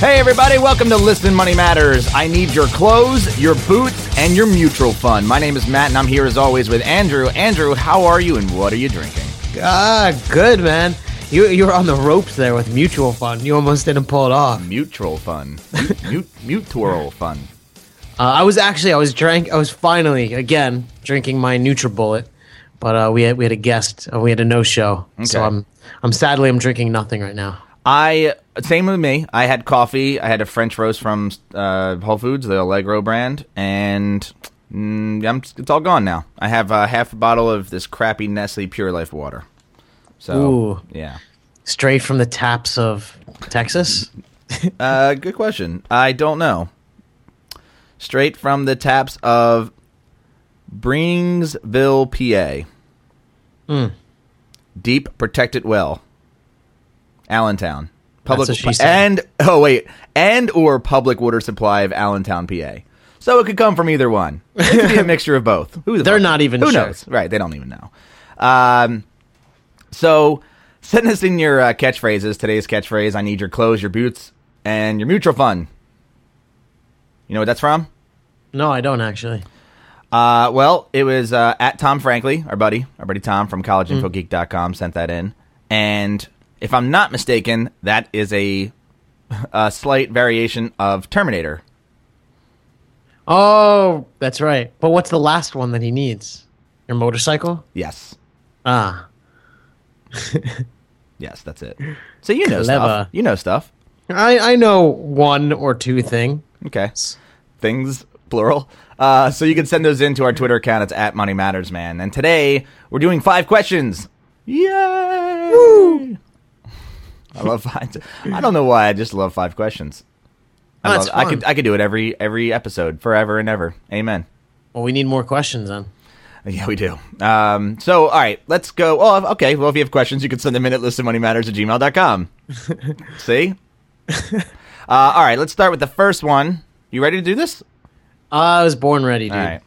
Hey, everybody, welcome to Listen Money Matters. I need your clothes, your boots, and your mutual fund. My name is Matt, and I'm here as always with Andrew. Andrew, how are you, and what are you drinking? Ah, good man. You you were on the ropes there with mutual fund. You almost didn't pull it off. Mutual fund. Mute, mute, mutual fund. Uh, I was actually I was drank I was finally again drinking my NutriBullet, but uh, we had we had a guest. Uh, we had a no show, so I'm I'm sadly I'm drinking nothing right now. I same with me. I had coffee. I had a French roast from uh, Whole Foods, the Allegro brand, and mm, I'm, it's all gone now. I have uh, half a bottle of this crappy Nestle Pure Life water. So Ooh. yeah, Straight from the taps of Texas. uh, good question. I don't know. Straight from the taps of Breinigsville, PA. Hmm. Deep protected well. Allentown. Public That's what she said. and oh wait, and or public water supply of Allentown, PA. So it could come from either one. It could be a mixture of both. Who the They're fuck- not even Who sure. knows? Right? They don't even know. Um, so send us in your uh, catchphrases. Today's catchphrase: "I need your clothes, your boots, and your mutual fund." You know what that's from? No, I don't actually. Uh, well, it was uh, at Tom Frankly, our buddy, our buddy Tom from CollegeInfoGeek.com sent that in, and if I'm not mistaken, that is a, a slight variation of Terminator. Oh, that's right. But what's the last one that he needs? Your motorcycle? Yes, Ah, yes, that's it. So you know Clever. stuff. You know stuff. I I know one or two thing. Okay. Things plural. Uh, so you can send those in to our Twitter account. It's at Money Matters Man. And today we're doing five questions. Yay! I love five. I don't know why. I just love five questions. I, Oh, love, I could I could do it every every episode forever and ever. Amen. Well, we need more questions then. Yeah, we do. Um, so, all right, let's go. Oh, okay. Well, if you have questions, you can send them in at listenmoneymatters at gmail.com. See? uh, all right, let's start with the first one. You ready to do this? I was born ready, dude. All right.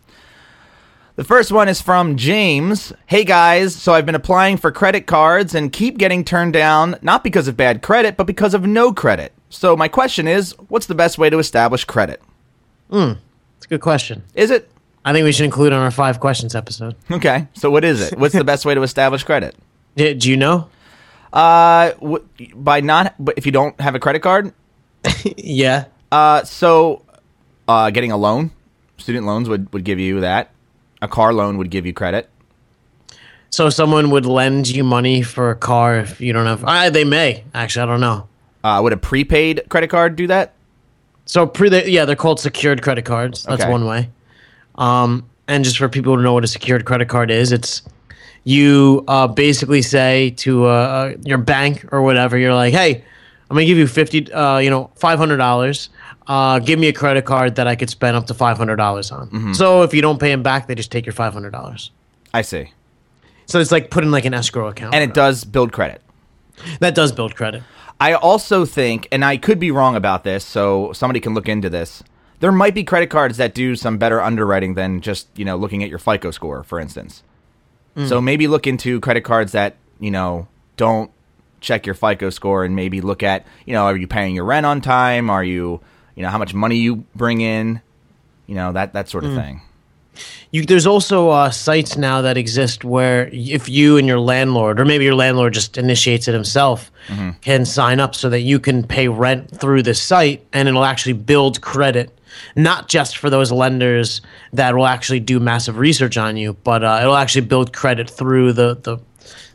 The first one is from James. Hey guys, so I've been applying for credit cards and keep getting turned down, not because of bad credit, but because of no credit. So my question is, what's the best way to establish credit? Hmm. It's a good question. Is it? I think we should include it on our five questions episode. Okay, so what is it? What's the best way to establish credit? Do, you know? Uh, w- by not, but if you don't have a credit card, Yeah. uh, so uh, getting a loan, student loans would, would give you that. A car loan would give you credit. So someone would lend you money for a car if you don't have. Uh, they may actually. I don't know. Uh, would a prepaid credit card do that? So pre, they, yeah, they're called secured credit cards. That's Okay. one way. Um, and just for people to know what a secured credit card is, it's you uh, basically say to uh, your bank or whatever, you're like, hey, I'm gonna give you fifty, uh, you know, five hundred dollars. Uh, give me a credit card that I could spend up to five hundred dollars on. Mm-hmm. So if you don't pay them back, they just take your five hundred dollars. I see. So it's like putting like an escrow account. And it does build credit. that does build credit. I also think, and I could be wrong about this, so somebody can look into this. There might be credit cards that do some better underwriting than just you know looking at your FICO score, for instance. So maybe look into credit cards that you know don't check your FICO score, and maybe look at you know are you paying your rent on time? Are you you know how much money you bring in? You know that that sort of thing. You, there's also uh, sites now that exist where if you and your landlord, or maybe your landlord just initiates it himself, can sign up so that you can pay rent through this site, and it'll actually build credit, not just for those lenders that will actually do massive research on you, but uh, it'll actually build credit through the the,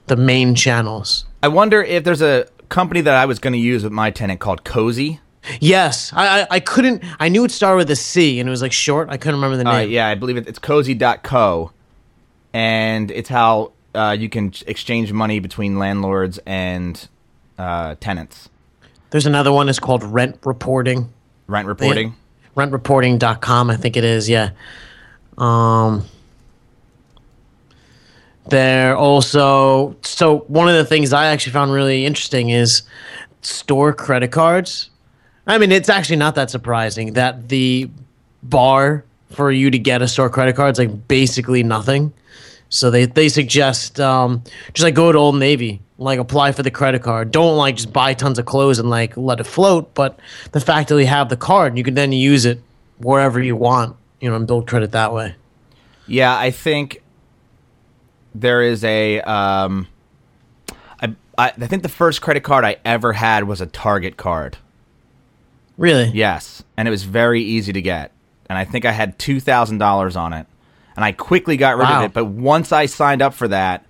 the main channels. I wonder if there's a company that I was going to use with my tenant called Cozy. Yes, I, I I couldn't. I knew it started with a C, and it was like short. I couldn't remember the name. Uh, yeah, I believe it, it's cozy.co. And it's how uh, you can exchange money between landlords and uh, tenants. There's another one. It's called Rent Reporting. Rent reporting. rentreporting.com i think it is yeah um there also so one of the things i actually found really interesting is store credit cards i mean it's actually not that surprising that the bar for you to get a store credit card is like basically nothing So they they suggest um, just like go to Old Navy, like apply for the credit card. Don't like just buy tons of clothes and like let it float. But the fact that you have the card, you can then use it wherever you want, you know, and build credit that way. Yeah, I think there is a. Um, I I think the first credit card I ever had was a Target card. Really? Yes, and it was very easy to get, and I think I had two thousand dollars on it, and I quickly got rid Wow. of it. But once I signed up for that,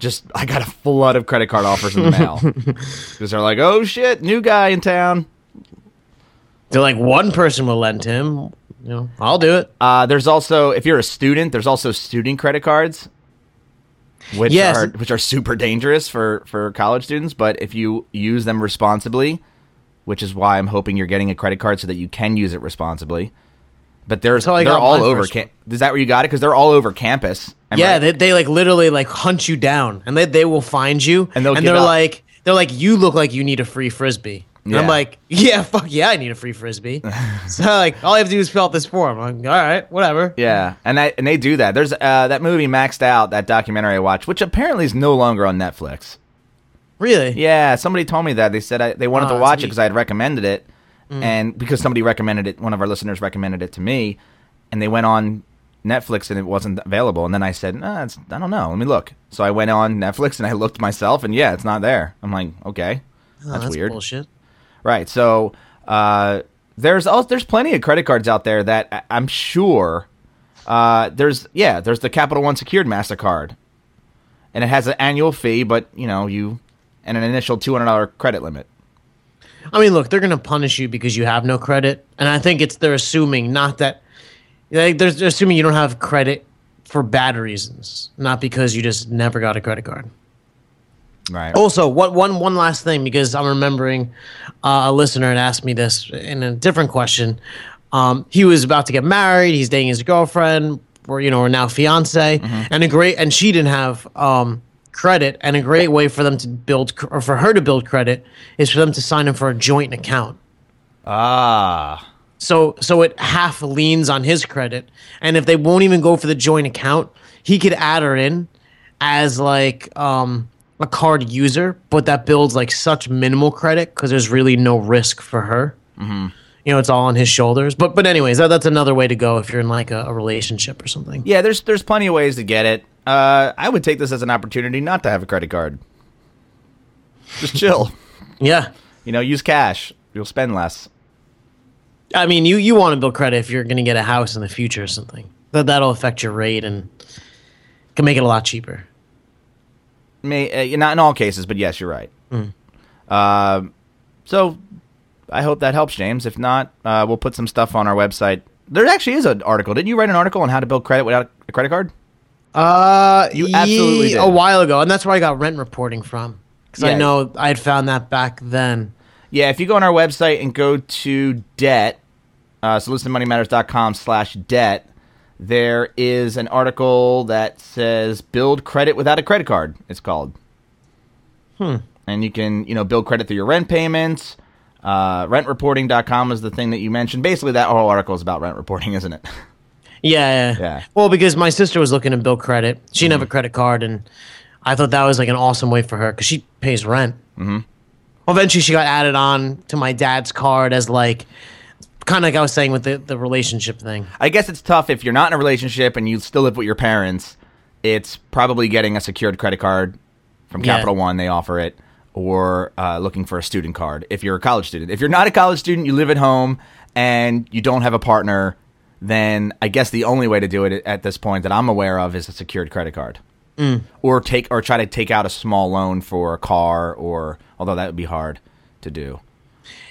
just I got a flood of credit card offers in the mail because they're like, "Oh shit, new guy in town." They're like one person will lend him. You know, I'll do it. Uh, there's also if you're a student, there's also student credit cards, which Yes. are which are super dangerous for for college students. But if you use them responsibly, which is why I'm hoping you're getting a credit card so that you can use it responsibly. But there's they're all over. Cam- is that where you got it? Because they're all over campus. Am yeah, right? they, they like literally like hunt you down, and they they will find you, And they'll and they're up. like they're like you look like you need a free frisbee. And I'm like, yeah, fuck yeah, I need a free frisbee. so like, all I have to do is fill out this form. I'm like, all right, whatever. Yeah, and that and they do that. There's uh, that movie Maxed Out, that documentary I watched, which apparently is no longer on Netflix. Really? Yeah, somebody told me that. They said I, they wanted Oh, to watch it because I had recommended it, and because somebody recommended it, one of our listeners recommended it to me, and they went on Netflix and it wasn't available. And then I said, nah, it's, I don't know. Let me look. So I went on Netflix and I looked myself, and yeah, it's not there. I'm like, okay, Oh, that's, weird. Bullshit. Right. So uh, there's also, there's plenty of credit cards out there that I'm sure uh, there's yeah there's the Capital One secured Mastercard, and it has an annual fee, but you know you and an initial two hundred dollar credit limit. I mean, look, they're gonna punish you because you have no credit, and I think it's they're assuming not that like they're, they're assuming you don't have credit for bad reasons, not because you just never got a credit card. Right. Also, what one one last thing because I'm remembering uh, a listener had asked me this in a different question. Um, he was about to get married. He's dating his girlfriend, or you know, or now fiance, and a great and she didn't have um, credit. And a great way for them to build or for her to build credit is for them to sign up for a joint account. Ah. So so it half leans on his credit, and if they won't even go for the joint account, he could add her in as like um, a card user, but that builds like such minimal credit because there's really no risk for her. Mm-hmm. You know, it's all on his shoulders. But but anyways, that, that's another way to go if you're in like a, a relationship or something. Yeah. There's there's plenty of ways to get it. Uh, I would take this as an opportunity not to have a credit card. Just chill. Yeah. you know, use cash. You'll spend less. I mean, you you want to build credit if you're going to get a house in the future or something. That that'll affect your rate and can make it a lot cheaper. May uh, not in all cases, but yes, you're right. Um, so I hope that helps, James. If not, uh, we'll put some stuff on our website. There actually is an article. Didn't you write an article on how to build credit without a credit card? Uh, You absolutely ye- did. a while ago, and that's where I got rent reporting from because I know I had found that back then. Yeah, if you go on our website and go to debt, uh, listenmoneymatters.com slash debt, there is an article that says build credit without a credit card, it's called. Hmm. And you can, you know, build credit through your rent payments. Uh, rentreporting.com is the thing that you mentioned. Basically, that whole article is about rent reporting, isn't it? Yeah, yeah. Yeah. Well, because my sister was looking to build credit, she didn't have a credit card, and I thought that was like an awesome way for her because she pays rent. Mm-hmm. Eventually, she got added on to my dad's card as like kind of like I was saying with the the relationship thing. I guess it's tough if you're not in a relationship and you still live with your parents. It's probably getting a secured credit card from Yeah. Capital One. They offer it, or uh, looking for a student card if you're a college student. If you're not a college student, you live at home and you don't have a partner, then I guess the only way to do it at this point that I'm aware of is a secured credit card, or take or try to take out a small loan for a car, or although that would be hard to do.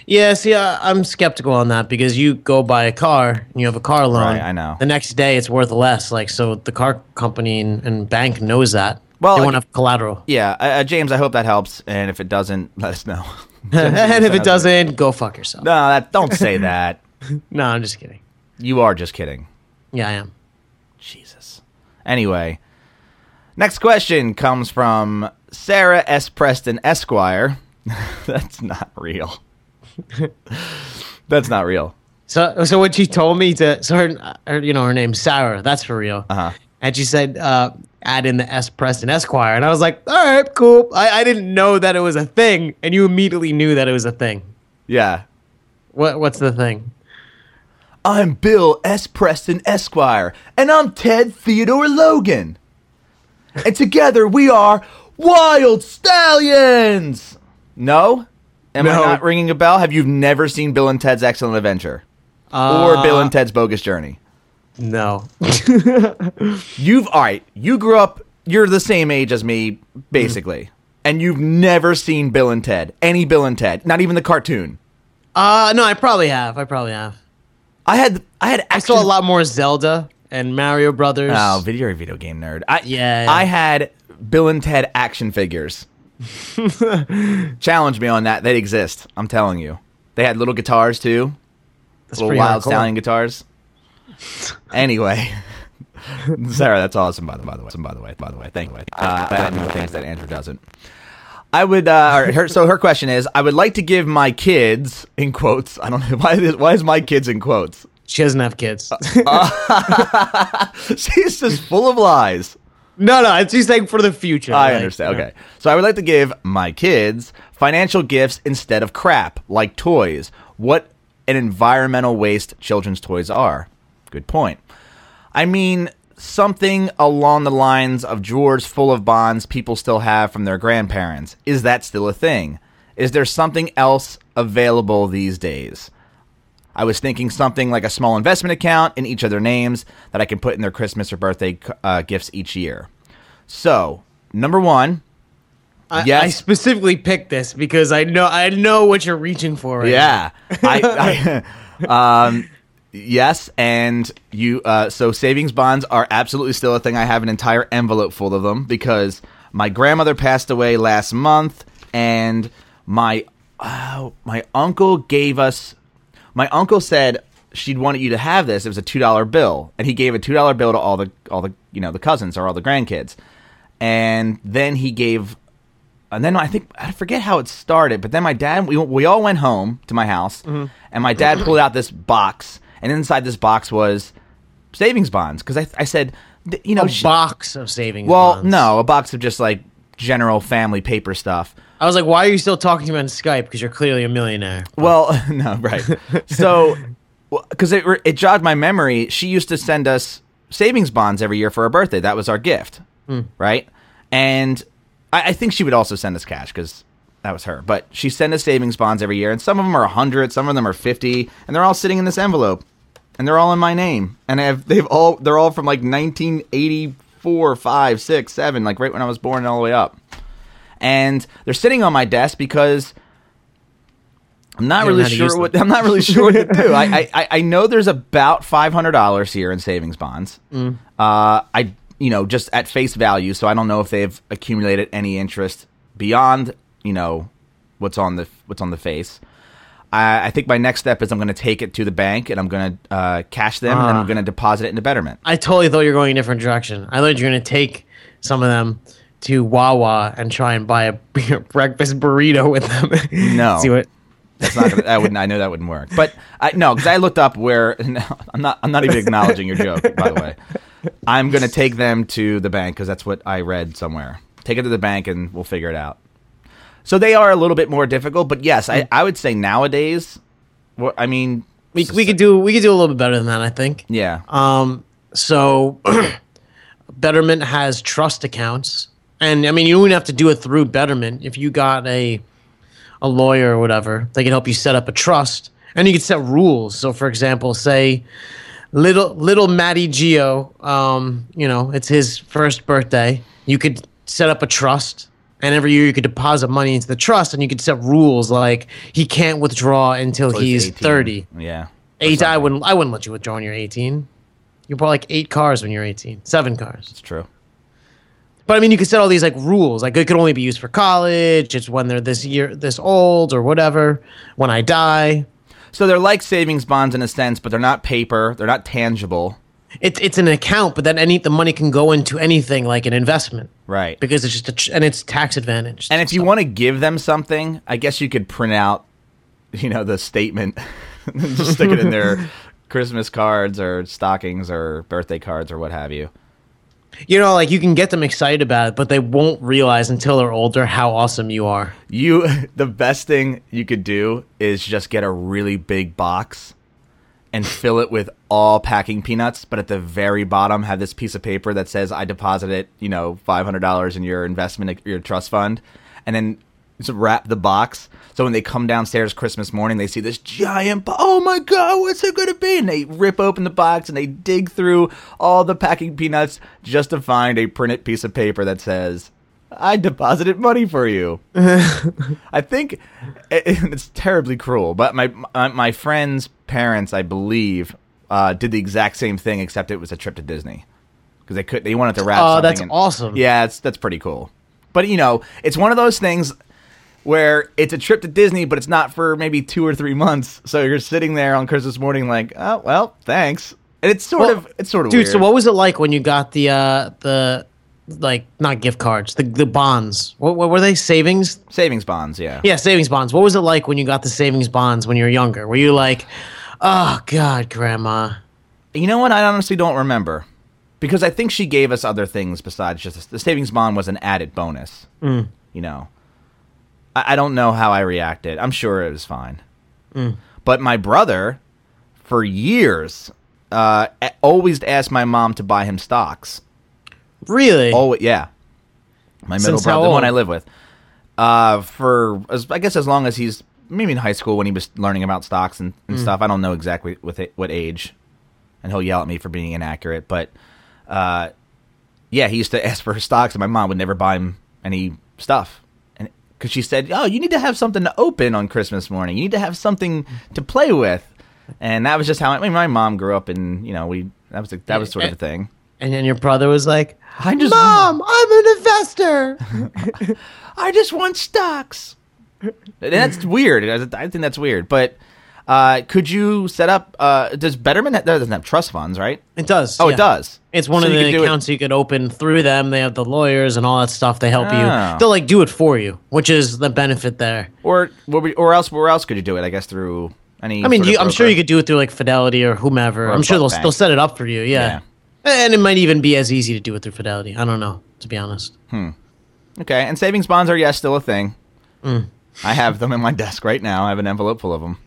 Yeah, see, I, I'm skeptical on that because you go buy a car and you have a car loan. Right, I know. The next day, it's worth less. Like, so the car company and, and bank knows that. Well, they like- want to have collateral. Yeah, uh, uh, James, I hope that helps. And if it doesn't, let us know. and if it doesn't, go fuck yourself. No, that don't say that. No, I'm just kidding. You are just kidding. Yeah, I am. Jesus. Anyway, next question comes from Sarah S. Preston Esquire. That's not real. That's not real. So, so what she told me to, so her, her, you know, her name's Sarah. That's for real. Uh huh. And she said, uh, "Add in the S Preston Esquire," and I was like, "All right, cool." I, I didn't know that it was a thing, and you immediately knew that it was a thing. Yeah. What What's the thing? I'm Bill S. Preston Esquire, and I'm Ted Theodore Logan. And together we are Wild Stallions! No? Am No. I not ringing a bell? Have you never seen Bill and Ted's Excellent Adventure? or Bill and Ted's Bogus Journey? No. You've, alright, you grew up, you're the same age as me, basically. And you've never seen Bill and Ted. Any Bill and Ted. Not even the cartoon. Uh, no, I probably have. I probably have. I had, I had I saw a lot more Zelda and Mario Brothers. Oh, video video game nerd. I, Yeah. I had Bill and Ted action figures. Challenge me on that. They exist. I'm telling you. They had little guitars too. That's little pretty wild hardcore. stallion guitars. Anyway. Sarah, that's awesome. By the by the way, by the way, by the way, thank you. Uh, I know things that Andrew doesn't. I would. Uh, her, so her question is: I would like to give my kids in quotes. I don't know why. Is, why is my kids in quotes? She doesn't have kids. She's just full of lies. no, no, she's saying for the future. I like, understand. Okay. So I would like to give my kids financial gifts instead of crap, like toys. What an environmental waste children's toys are. Good point. I mean, something along the lines of drawers full of bonds people still have from their grandparents. Is that still a thing? Is there something else available these days? I was thinking something like a small investment account in each of their names that I can put in their Christmas or birthday uh, gifts each year. So, number one, I, Yes. I specifically picked this because I know I know what you're reaching for. Right yeah, I, I um, yes, and you. Uh, so savings bonds are absolutely still a thing. I have an entire envelope full of them because my grandmother passed away last month, and my uh, my uncle gave us. My uncle said she'd wanted you to have this. It was a two dollar bill, and he gave a two dollar bill to all the all the you know the cousins or all the grandkids, and then he gave and then I think I forget how it started, but then my dad we we all went home to my house, Mm-hmm. and my dad pulled out this box, and inside this box was savings bonds because I I said you know A box of savings. well bonds. no a box of just like general family paper stuff. I was like, why are you still talking to me on Skype? Because you're clearly a millionaire. Well, no, right. So, because it it jogged my memory, she used to send us savings bonds every year for her birthday. That was our gift, hmm. right? And I, I think she would also send us cash because that was her. But she sent us savings bonds every year, and some of them are hundred, some of them are fifty, and they're all sitting in this envelope, and they're all in my name, and I have they've all they're all from like nineteen eighty four, five, six, seven, like right when I was born, and all the way up. And they're sitting on my desk because I'm not really know how to sure what. I'm not really sure what to do. I, I I know there's about five hundred dollars here in savings bonds. Mm. Uh, I you know just at face value, so I don't know if they've accumulated any interest beyond you know what's on the what's on the face. I, I think my next step is I'm going to take it to the bank and I'm going to uh, cash them and I'm Ah. going to deposit it into Betterment. I totally thought you were going a different direction. I thought you were going to take some of them to Wawa and try and buy a breakfast burrito with them. No. See what? That's not gonna, that wouldn't I know that wouldn't work. But I no, because I looked up where no, I'm not I'm not even acknowledging your joke. By the way, I'm gonna take them to the bank because that's what I read somewhere. Take it to the bank and we'll figure it out. So they are a little bit more difficult, but yes, I, I would say nowadays. Well, I mean, We, we could do we could do a little bit better than that. I think. yeah, Um, so Betterment has trust accounts, and I mean you don't have to do it through Betterment. If you got a a lawyer or whatever, they can help you set up a trust, and you can set rules. So, for example, say little little Matty Geo, um, you know, it's his first birthday. You could set up a trust. And every year you could deposit money into the trust, and you could set rules like he can't withdraw until Close he's 18. thirty. Yeah, Eight, I wouldn't. I wouldn't let you withdraw when you're 18. You bought like eight cars when you're 18, seven cars. it's true. But I mean, you could set all these like rules. Like it could only be used for college. It's when they're this year, this old, or whatever. When I die, So they're like savings bonds in a sense, but they're not paper. They're not tangible. It's it's an account, but then any the money can go into anything like an investment Right. because it's just a, and it's tax advantage. And if you want to give them something, I guess you could print out, you know, the statement, and just stick it in their Christmas cards or stockings or birthday cards or what have you. You know, like you can get them excited about it, but they won't realize until they're older how awesome you are. You the best thing you could do is just get a really big box and fill it with all packing peanuts, but at the very bottom have this piece of paper that says I deposited, you know, five hundred dollars in your investment your trust fund, and then wrap the box. So when they come downstairs Christmas morning, they see this giant. Bo- oh my god, what's it gonna be? And they rip open the box and they dig through all the packing peanuts just to find a printed piece of paper that says I deposited money for you. I think it's terribly cruel, but my my, friend's parents, I believe, uh, did the exact same thing, except it was a trip to Disney because they could they wanted to wrap. Oh, that's in- awesome. Yeah, it's that's pretty cool. But you know, it's one of those things where it's a trip to Disney, but it's not for maybe two or three months. So you're sitting there on Christmas morning, like, oh well, thanks. And it's sort Well, of it's sort of Dude, weird. so what was it like when you got the uh the like not gift cards, the the bonds? What, what were they? Savings? savings bonds? Yeah. Yeah, savings bonds. What was it like when you got the savings bonds when you were younger? Were you like, "Oh god, grandma." You know what? I honestly don't remember because I think she gave us other things besides just the savings bond was an added bonus. Mm. You know, I, I don't know how I reacted. I'm sure it was fine. But my brother, for years, uh, always asked my mom to buy him stocks. Really? Oh yeah, my middle Since brother, the one? I live with, uh, for as, I guess as long as he's maybe in high school when he was learning about stocks and, and Mm. stuff. I don't know exactly with it, what age, and he'll yell at me for being inaccurate. But uh, yeah, he used to ask for stocks, and my mom would never buy him any stuff, and because she said, "Oh, you need to have something to open on Christmas morning. You need to have something to play with." And that was just how I mean, my mom grew up, and you know, we that was that was sort of a thing. And then your brother was like, I just "Mom, I'm an investor." I just want stocks. That's weird. I think that's weird. But uh, could you set up? Uh, does Betterment that doesn't have trust funds, right? it does. Oh, yeah. it does. It's one So of the could do it- accounts you could open through them. They have the lawyers and all that stuff. They help Oh. you. They'll like do it for you, which is the benefit there. Or or else where else could you do it? I guess through any. I mean, you, I'm sure you could do it through like Fidelity or whomever. Or I'm sure they'll bank. they'll set it up for you. Yeah. And it might even be as easy to do it through Fidelity. I don't know, to be honest. Okay, and savings bonds are yes still a thing. Mm. I have them in my desk right now. I have an envelope full of them.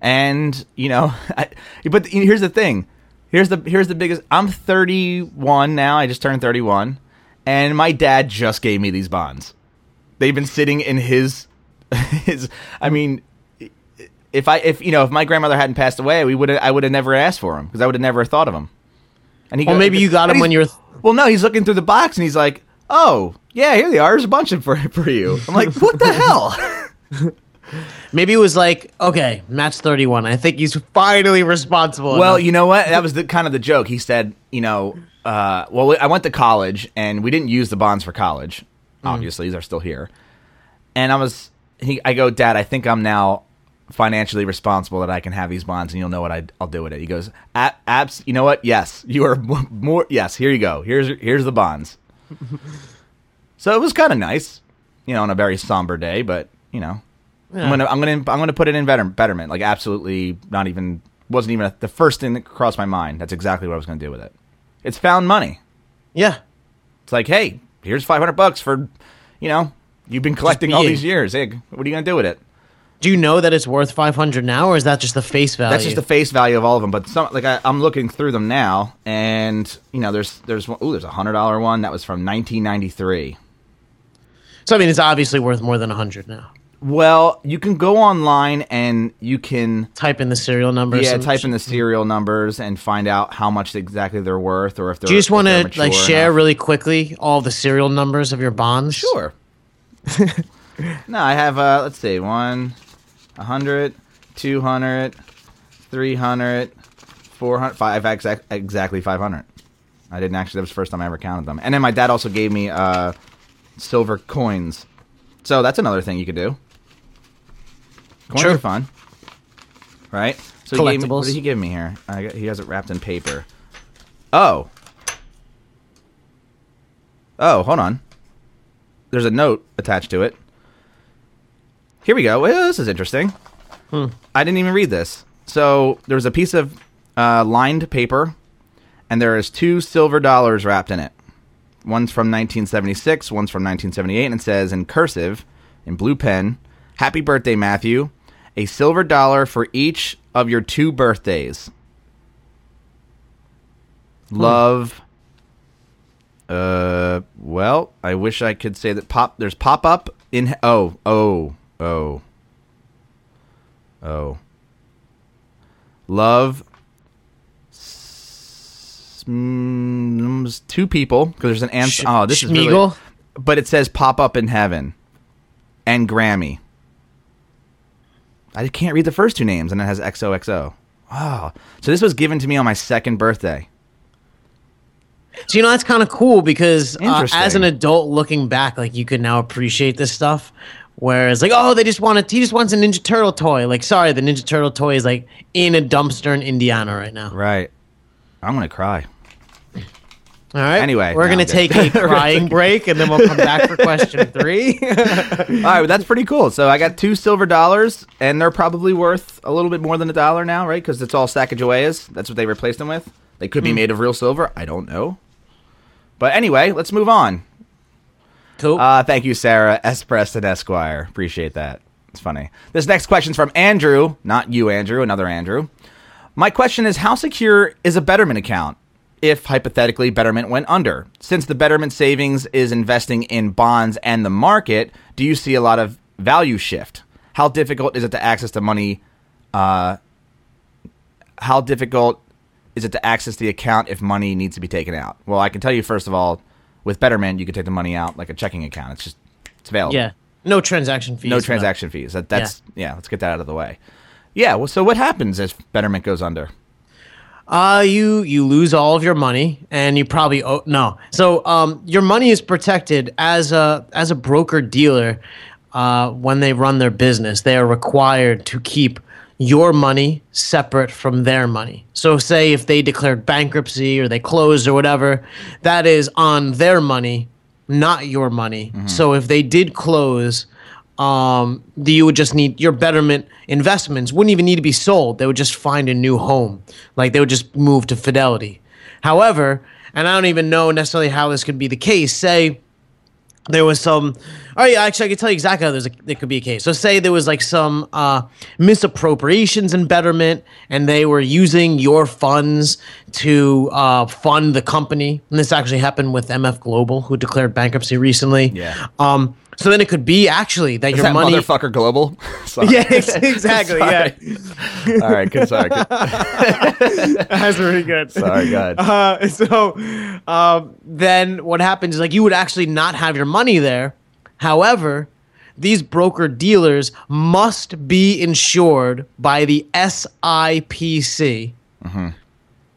And you know, I, but here's the thing. Here's the here's the biggest. I'm 31 now. I just turned 31, and my dad just gave me these bonds. They've been sitting in his his. I mean, if I if you know if my grandmother hadn't passed away, we would I would have never asked for them because I would have never thought of them. And he Well, go- maybe you got him when you're. well, no, he's looking through the box and he's like, "Oh, yeah, here they are. There's a bunch of for for you." I'm like, "What the hell?" Maybe it was like, okay, Matt's 31. I think he's finally responsible. well, enough. you know what? That was the kind of the joke. He said, you know, uh, well, I went to college and we didn't use the bonds for college. Obviously, they're still here. And I was, he, I go, Dad, I think I'm now financially responsible that I can have these bonds and you'll know what I, I'll do with it. He goes, "A- abs, you know what? Yes, you are more. Yes, here you go. Here's here's the bonds. so it was kind of nice, you know, on a very somber day, but you know, I'm gonna I'm gonna I'm gonna put it in better, betterment. Like absolutely not even wasn't even a, the first thing that crossed my mind. That's exactly what I was gonna do with it. It's found money. yeah. It's like, hey, here's 500 bucks for, you know, you've been collecting all these years. Hey, what are you gonna do with it? Do you know that it's worth 500 now, or is that just the face value? That's just the face value of all of them. But some like I, I'm looking through them now, and you know, there's there's one, ooh, there's a hundred dollar one that was from 1993. so I mean, it's obviously worth more than 100 now. Well, you can go online and you can Type in the serial number. yeah type in the serial numbers and find out how much exactly they're worth, or if they're. Do you just want to like share enough. really quickly all the serial numbers of your bonds? Sure. no, I have uh let's see, one, a hundred, two hundred, three hundred, four hundred, five exact, exactly five hundred. I didn't actually that was the first time I ever counted them. And then my dad also gave me uh silver coins. So that's another thing you could do. Coins Sure. are fun. Right? So he gave me, what did he give me here? I got, he has it wrapped in paper. Oh. Oh, hold on. There's a note attached to it. Here we go. Well, this is interesting. I didn't even read this. So there was a piece of uh, lined paper, and there is two silver dollars wrapped in it. One's from 1976, one's from 1978, and it says in cursive, in blue pen, "Happy birthday, Matthew! A silver dollar for each of your two birthdays. Love." Uh, well, I wish I could say that pop. There's pop up in. Oh, oh, oh, oh. Love. s- mm, two people because there's an answer. Sh- oh, this is really. But it says pop up in heaven, and Grammy. I can't read the first two names, and it has XOXO. Wow. So this was given to me on my second birthday. So you know that's kind of cool because uh, as an adult looking back, like you can now appreciate this stuff. Whereas like, oh, they just want a, he just wants a Ninja Turtle toy. Like, sorry, the Ninja Turtle toy is like in a dumpster in Indiana right now. Right. I'm gonna cry. All right. Anyway, we're no, gonna take a crying break and then we'll come back for question three. All right, well, that's pretty cool. So I got two silver dollars, and they're probably worth a little bit more than a dollar now, right? Because it's all Sacagaweas. That's what they replaced them with. They could be hmm. made of real silver. I don't know. But anyway, let's move on. Cool. Uh, thank you, Sarah S. Preston Esquire. Appreciate that. It's funny. This next question's from Andrew, not you, Andrew, another Andrew. My question is How secure is a Betterment account if hypothetically Betterment went under? Since the Betterment savings is investing in bonds and the market, do you see a lot of value shift? How difficult is it to access the money? Uh, how difficult is it to access the account if money needs to be taken out? Well, I can tell you first of all, with Betterment, you can take the money out like a checking account. It's just it's available. yeah. No transaction fees. No transaction fees. That that's yeah. Let's get that out of the way. Yeah. Well, so what happens if Betterment goes under? Uh, you you lose all of your money, and you probably owe no. So um, your money is protected as a as a broker dealer. Uh, when they run their business, they are required to keep your money separate from their money. So, say if they declared bankruptcy or they closed or whatever, that is on their money, not your money. So, if they did close, um, the- you would just need your betterment investments wouldn't even need to be sold. They would just find a new home. Like they would just move to Fidelity. However, and I don't even know necessarily how this could be the case. Say there was some. Oh yeah, actually, I can tell you exactly how there's a, there could be a case. So say there was like some uh, misappropriations in Betterment, and they were using your funds to uh, fund the company. And this actually happened with MF Global, who declared bankruptcy recently. Yeah. Um. So then it could be actually that Is your that money. motherfucker global? Yeah, ex- exactly. yeah, All right. Good. Sorry. Good. that's really good. Sorry. God. Uh, so um, then what happens is like you would actually not have your money there. However, these broker dealers must be insured by the SIPC.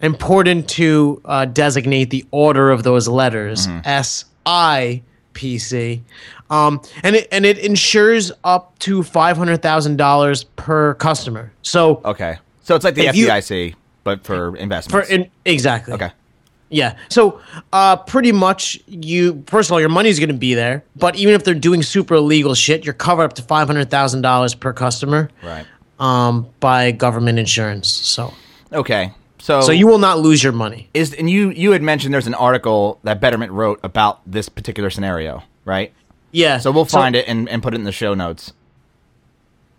Important to uh, designate the order of those letters. SIPC. Um, and it and it insures up to five hundred thousand dollars per customer. So Okay. So it's like the If you- FDIC, but for for investments. in, exactly. okay. Yeah. So, uh, pretty much, you first of all, your money's going to be there. But even if they're doing super illegal shit, you're covered up to five hundred thousand dollars per customer, Right. um, by government insurance. So, Okay. So so you will not lose your money. is and you you had mentioned there's an article that Betterment wrote about this particular scenario, right? Yeah. So we'll find it and, and put it in the show notes.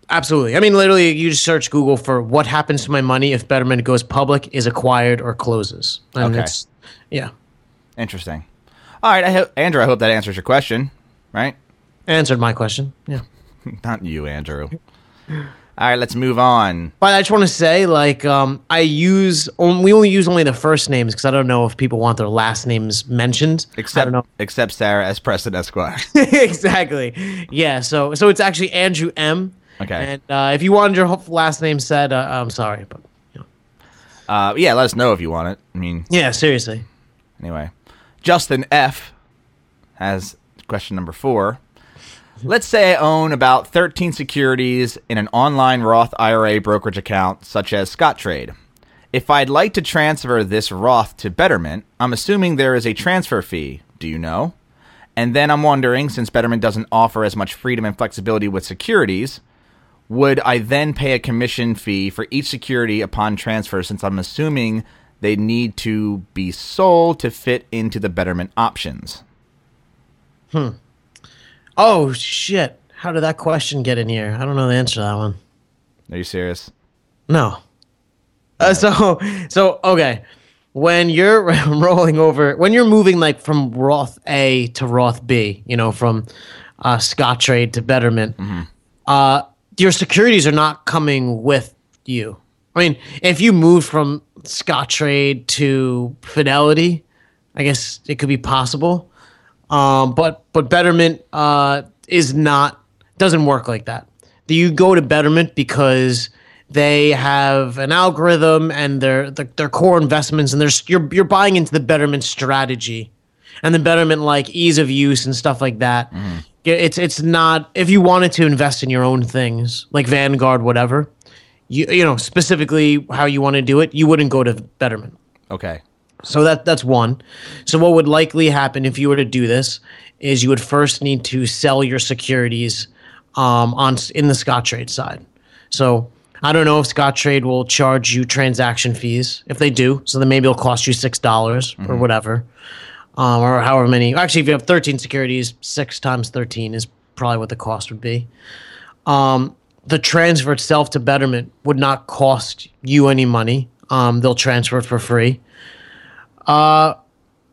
Absolutely. I mean, literally, you just search Google for what happens to my money if Betterment goes public, is acquired, or closes. And Okay. it's- yeah. Interesting. All right, I ho- Andrew. I hope that answers your question, right? Answered my question. Yeah. Not you, Andrew. All right, let's move on. But I just want to say, like, um, I use on- we only use only the first names because I don't know if people want their last names mentioned. Except except Sarah S. Preston Esquire. exactly. Yeah. So so it's actually Andrew M. Okay. And uh, if you wanted your last name said, uh, I'm sorry, but. Uh, yeah, let us know if you want it. I mean, yeah, seriously. anyway. Justin F. has question number four. Let's say I own about 13 securities in an online Roth IRA brokerage account, such as Scottrade. If I'd like to transfer this Roth to Betterment, I'm assuming there is a transfer fee. Do you know? And then I'm wondering, since Betterment doesn't offer as much freedom and flexibility with securities, would I then pay a commission fee for each security upon transfer since I'm assuming they need to be sold to fit into the betterment options. Hmm. Oh shit! How did that question get in here? I don't know the answer to that one. Are you serious? No. Uh, so so okay. When you're rolling over, when you're moving like from Roth A to Roth B, you know, from uh, Scottrade to Betterment, uh, your securities are not coming with you. I mean, if you move from Scottrade to Fidelity, I guess it could be possible. Um, but but Betterment uh, is not doesn't work like that. You go to Betterment because they have an algorithm and their their, their core investments, and there's you're you're buying into the Betterment strategy, and the Betterment like ease of use and stuff like that. Yeah, It's it's not if you wanted to invest in your own things like Vanguard, whatever. You you know specifically how you want to do it, you wouldn't go to Betterment. Okay. So that that's one. So what would likely happen if you were to do this is you would first need to sell your securities um, on in the Scottrade side. So I don't know if Scottrade will charge you transaction fees. If they do, so then maybe it'll cost you six dollars or whatever, um, or however many. Actually, if you have thirteen securities, six times thirteen is probably what the cost would be. Um, the transfer itself to Betterment would not cost you any money. Um, they'll transfer it for free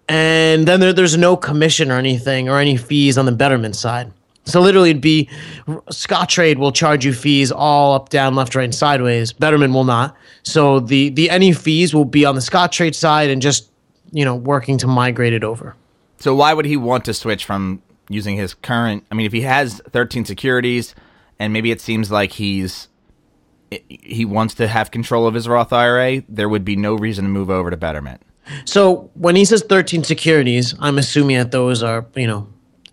and then there, there's no commission or anything or any fees on the betterment side. So literally, it'd be Scottrade will charge you fees all up, down, left, right, and sideways. Betterment will not. So the the any fees will be on the Scottrade side and just you know working to migrate it over. So why would he want to switch from using his current? I mean, if he has 13 securities, and maybe it seems like he's he wants to have control of his Roth IRA, there would be no reason to move over to Betterment. So when he says 13 securities, I'm assuming that those are, you know,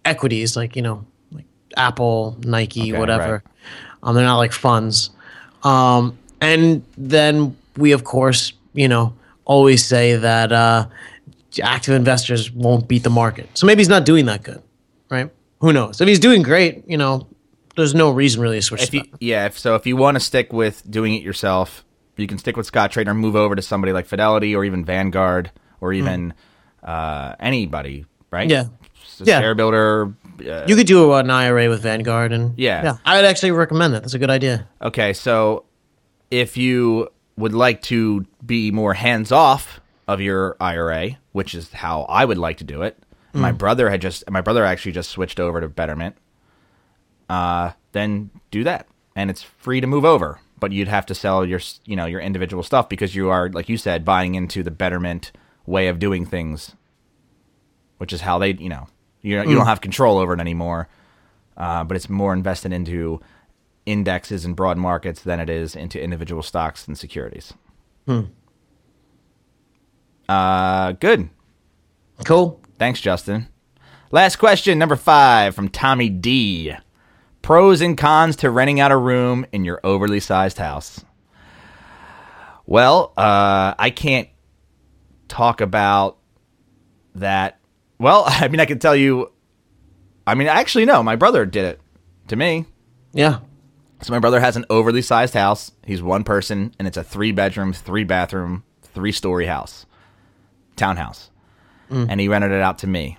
equities like, you know, like Apple, Nike, Okay, whatever. right. Um, they're not like funds. Um, and then we, of course, you know, always say that uh, active investors won't beat the market. So maybe he's not doing that good, right? Who knows? If he's doing great, you know, there's no reason really to switch. If to you, yeah, if, so if you want to stick with doing it yourself, you can stick with Scottrade or move over to somebody like Fidelity or even Vanguard or even uh, anybody, right? Yeah. S- Yeah. Share Builder. Uh, You could do an IRA with Vanguard, and Yeah. yeah, I would actually recommend that. That's a good idea. Okay, so if you would like to be more hands off of your IRA, which is how I would like to do it, my brother had just my brother actually just switched over to Betterment. Uh, then do that, and it's free to move over, but you'd have to sell your you know your individual stuff because you are like you said buying into the Betterment way of doing things, which is how they you know you you don't have control over it anymore. Uh, but it's more invested into indexes and broad markets than it is into individual stocks and securities. Uh, good. Cool. Thanks, Justin. Last question, number five from Tommy D. Pros and cons to renting out a room in your overly sized house. Well, uh, I can't talk about that. Well, I mean, I can tell you. I mean, actually, no. My brother did it to me. Yeah. So my brother has an overly sized house. He's one person, and it's a three bedroom, three bathroom, three story house, townhouse, and he rented it out to me.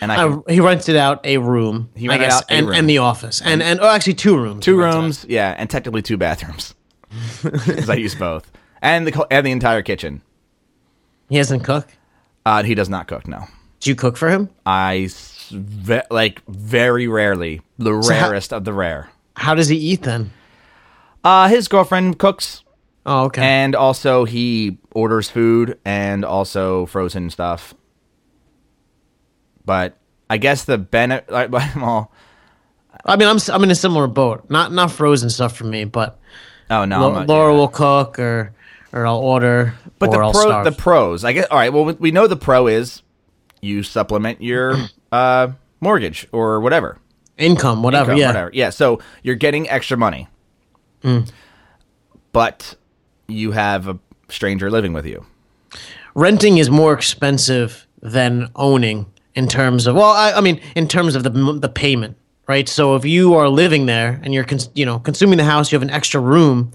And I he rented out a room. He I rented guess, out a and, room. and the office, and and oh, actually two rooms. two rooms, yeah, and technically two bathrooms, because I use both, and the co- and the entire kitchen. He doesn't cook. Uh, he does not cook. No, Do you cook for him? I ve- like very rarely, the So how- rarest of the rare. How does he eat then? Uh, his girlfriend cooks, Oh, okay. and also he orders food and also frozen stuff. But I guess the benefit, like, well, I mean, I'm I'm in a similar boat. Not not frozen stuff for me, but oh no, not- Laura will cook or or I'll order. But the I'll pro, starve. the pros, I guess. All right. Well, we- we know the pro is you supplement your uh, mortgage or whatever, income, whatever. income, yeah. whatever. Yeah. So you're getting extra money, Mm. but you have a stranger living with you. renting is more expensive than owning in terms of well I, I mean in terms of the the payment right so if you are living there and you're cons- you know consuming the house you have an extra room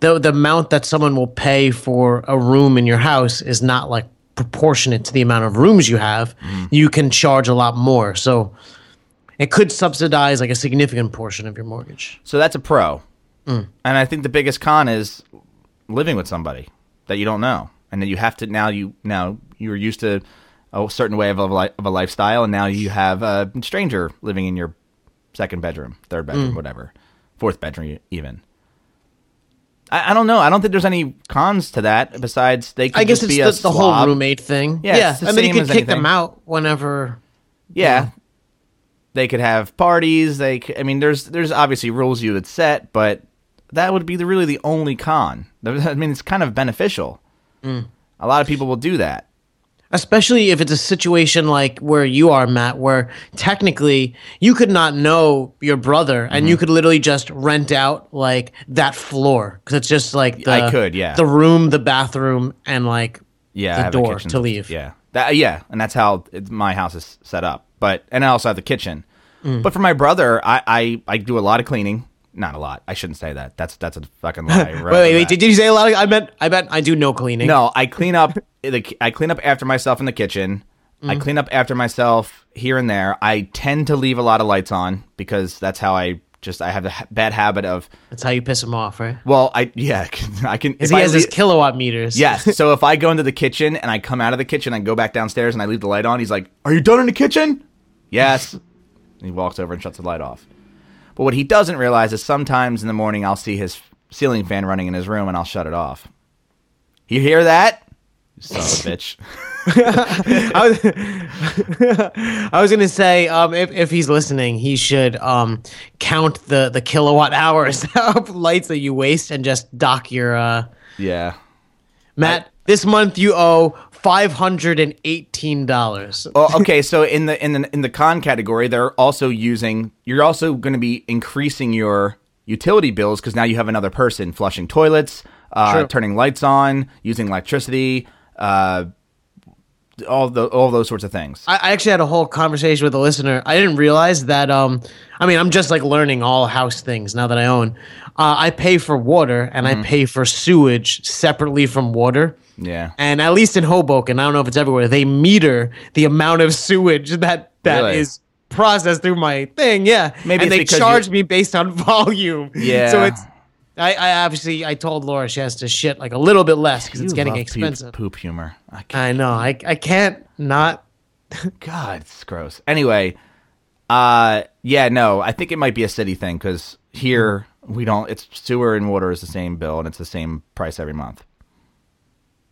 the the amount that someone will pay for a room in your house is not like proportionate to the amount of rooms you have. Mm-hmm. You can charge a lot more. So it could subsidize like a significant portion of your mortgage. So that's a pro. Mm. And I think the biggest con is living with somebody that you don't know, and then you have to now you now you're used to a certain way of a, li- of a lifestyle, and now you have a stranger living in your second bedroom, third bedroom, mm. whatever, fourth bedroom, even. I, I don't know. I don't think there's any cons to that besides they. Could I guess it's be the, a the whole roommate thing. Yeah, Yeah, I mean you could kick them out whenever. Yeah. They could have parties. They, I mean, there's there's obviously rules you would set, but that would be the really the only con. I mean, it's kind of beneficial. Mm. A lot of people will do that. Especially if it's a situation like where you are, Matt, where technically you could not know your brother and Mm-hmm. you could literally just rent out like that floor because it's just like the, I could, yeah. the room, the bathroom, and like Yeah, the I have a door to leave. Yeah, that, yeah, and that's how it, my house is set up. But and I also have the kitchen. But for my brother, I, I I do a lot of cleaning. Not a lot. I shouldn't say that. That's that's a fucking lie. Wait, wait, wait, did you say a lot? Of, I meant, I bet I do no cleaning. No, I clean up. the I clean up after myself in the kitchen. I mm. clean up after myself here and there. I tend to leave a lot of lights on because that's how I just I have a ha- bad habit of. that's how you piss him off, right? Well, I yeah, I can. Because he I has his kilowatt meters. Yes. So if I go into the kitchen and I come out of the kitchen, I go back downstairs and I leave the light on. He's like, "Are you done in the kitchen?" Yes. And he walks over and shuts the light off. But what he doesn't realize is sometimes in the morning I'll see his ceiling fan running in his room and I'll shut it off. You hear that? Son of a bitch. I was, I was gonna say, um, if, if he's listening, he should um, count the, the kilowatt hours of lights that you waste and just dock your uh, Yeah. Matt. this month you owe five hundred and eighteen dollars. Well, okay, so in the in the in the con category, they're also using. You're also going to be increasing your utility bills because now you have another person flushing toilets, uh, turning lights on, using electricity, uh, all the all those sorts of things. I, I actually had a whole conversation with a listener. I didn't realize that. Um, I mean, I'm just like learning all house things now that I own. Uh, I pay for water and I pay for sewage separately from water. Yeah, And at least in Hoboken, I don't know if it's everywhere, they meter the amount of sewage that that is Really? processed through my thing. Yeah, Maybe and they charge me based on volume. Yeah. so it's. I, I obviously I told Laura she has to shit like a little bit less because it's getting love poop- expensive. Poop, humor. I I know. I I can't not. God, it's gross. Anyway, uh, yeah, no, I think it might be a city thing because here we don't. It's sewer and water is the same bill and it's the same price every month.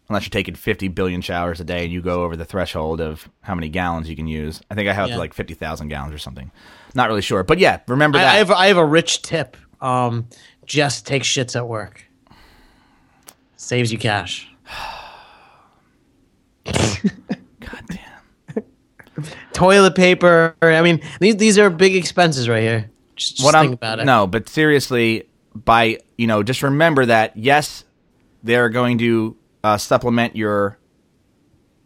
Unless you're taking 50 billion showers a day and you go over the threshold of how many gallons you can use. I think I have Yeah. like 50,000 gallons or something. Not really sure. But yeah, remember I, that. I have I have a rich tip. Um, just take shits at work. Saves you cash. God damn. Toilet paper. I mean, these these are big expenses right here. Just, just what think I'm about it. no, but seriously, by you know, just remember that yes, they're going to uh, supplement your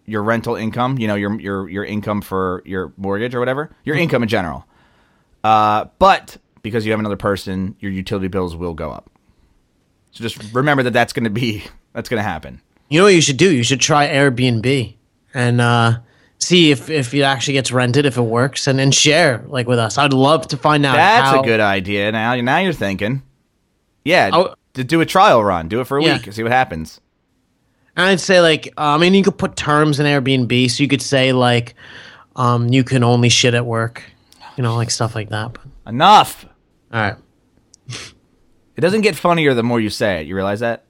your rental income. You know, your your your income for your mortgage or whatever, your Mm-hmm. income in general. Uh, but because you have another person, your utility bills will go up. So just remember that that's going to be that's going to happen. You know what you should do? You should try Airbnb and uh, see if, if it actually gets rented, if it works, and then share like with us. I'd love to find out. That's how, a good idea. Now, now you're thinking. Yeah, Oh. to do a trial run, do it for a Yeah. week, see what happens. And I'd say like, uh, I mean, you could put terms in Airbnb, so you could say like, um, you can only shit at work, you know, like stuff like that. But, Enough. all right. It doesn't get funnier the more you say it. You realize that?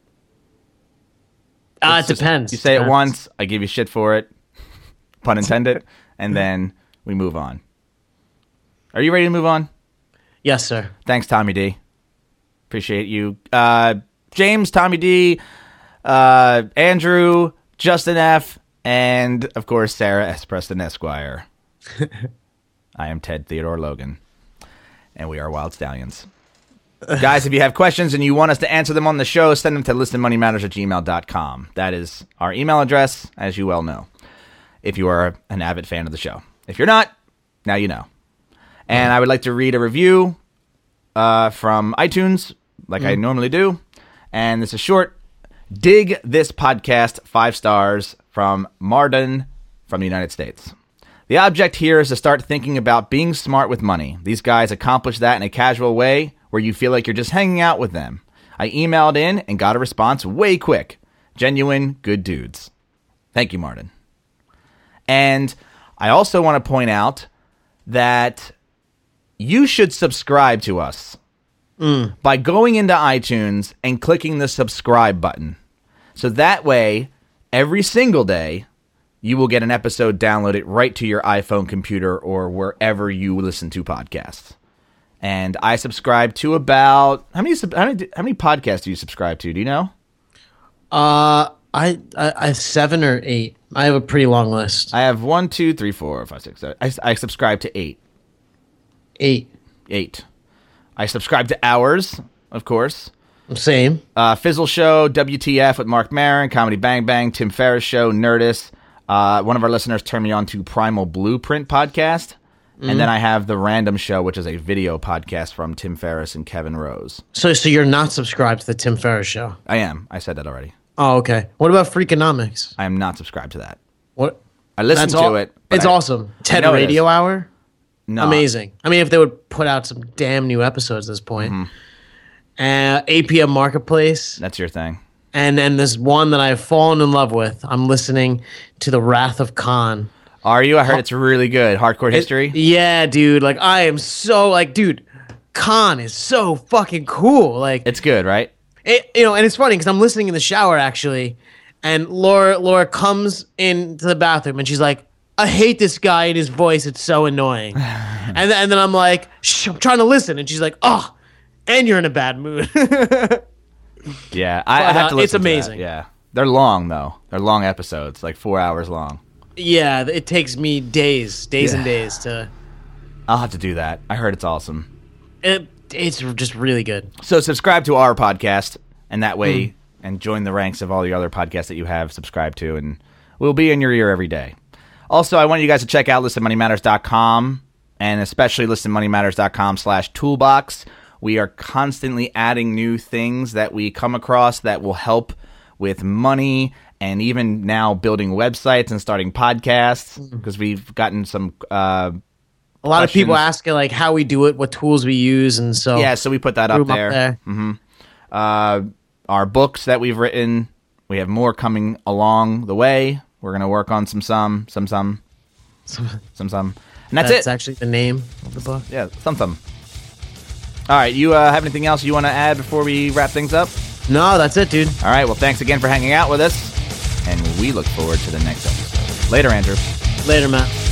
Uh, it It's just- depends. You say it Depends. once, I give you shit for it, pun intended, and then we move on. Are you ready to move on? Yes, sir. Thanks, Tommy D. Appreciate you. Uh, James, Tommy D, uh, Andrew, Justin F, and of course Sarah S. Preston Esquire. I am Ted Theodore Logan, and we are Wyld Stallyns. Guys, if you have questions and you want us to answer them on the show, send them to listenmoneymatters at gmail.com. That is our email address, as you well know, if you are an avid fan of the show. If you're not, now you know. And I would like to read a review uh, from iTunes, like I normally do. And this is short dig this podcast five stars from Marden from the United States. The object here is to start thinking about being smart with money. These guys accomplish that in a casual way where you feel like you're just hanging out with them. I emailed in and got a response way quick. Genuine good dudes. Thank you, Martin. And I also want to point out that you should subscribe to us by going into iTunes and clicking the subscribe button. So that way, every single day, you will get an episode downloaded right to your iPhone computer or wherever you listen to podcasts. And I subscribe to about how many how many how many podcasts do you subscribe to? Do you know? Uh, I, I I have seven or eight. I have a pretty long list. I have one, two, three, four, five, six, seven. I, I subscribe to eight. Eight. Eight. I subscribe to Ours, of course. Same. Uh, Fizzle Show, WTF with Marc Maron, Comedy Bang Bang, Tim Ferriss Show, Nerdist. Uh, one of our listeners turned me on to Primal Blueprint podcast. And then I have The Random Show, which is a video podcast from Tim Ferriss and Kevin Rose. So so you're not subscribed to the Tim Ferriss show. I am. I said that already. Oh, okay. What about Freakonomics? I am not subscribed to that. What? I listened to all- it. It's I- awesome. TED Radio. Hour. No. Amazing. I mean, if they would put out some damn new episodes at this point. Mm-hmm. Uh, APM Marketplace. That's your thing. And then this one that I've fallen in love with. I'm listening to The Wrath of Khan. Are you? I heard it's really good. Hardcore history. Yeah, dude. Like, I am so, like, dude, Khan is so fucking cool. Like, It's good, right? it, you know, and it's funny because I'm listening in the shower actually, and Laura Laura comes into the bathroom and she's like, "I hate this guy and his voice. It's so annoying." and then, and then I'm like, Shh, "I'm trying to listen," and she's like, "Oh." And you're in a bad mood. Yeah, I, I But, have uh, to listen. it's amazing. Yeah, they're long though. They're long episodes, like four hours long. yeah, it takes me days, days and days to. I'll have to do that. I heard it's awesome. It, it's just really good. So subscribe to our podcast, and that way, and join the ranks of all the other podcasts that you have subscribed to, and we'll be in your ear every day. Also, I want you guys to check out listenmoneymatters.com and especially listenmoneymatters.com slash toolbox. We are constantly adding new things that we come across that will help with money and even now building websites and starting podcasts because we've gotten some uh, A lot of people Questions? ask like how we do it, what tools we use, and so yeah so we put that up 'em there. uh, our books that we've written. We have more coming along the way. We're gonna work on some, some, some, some, some, some, and that's, it. That's it. actually the name of the book. yeah, some, some. All right, you uh, have anything else you want to add before we wrap things up? No, that's it, dude. All right, well, thanks again for hanging out with us, and we look forward to the next episode. Later, Andrew. Later, Matt.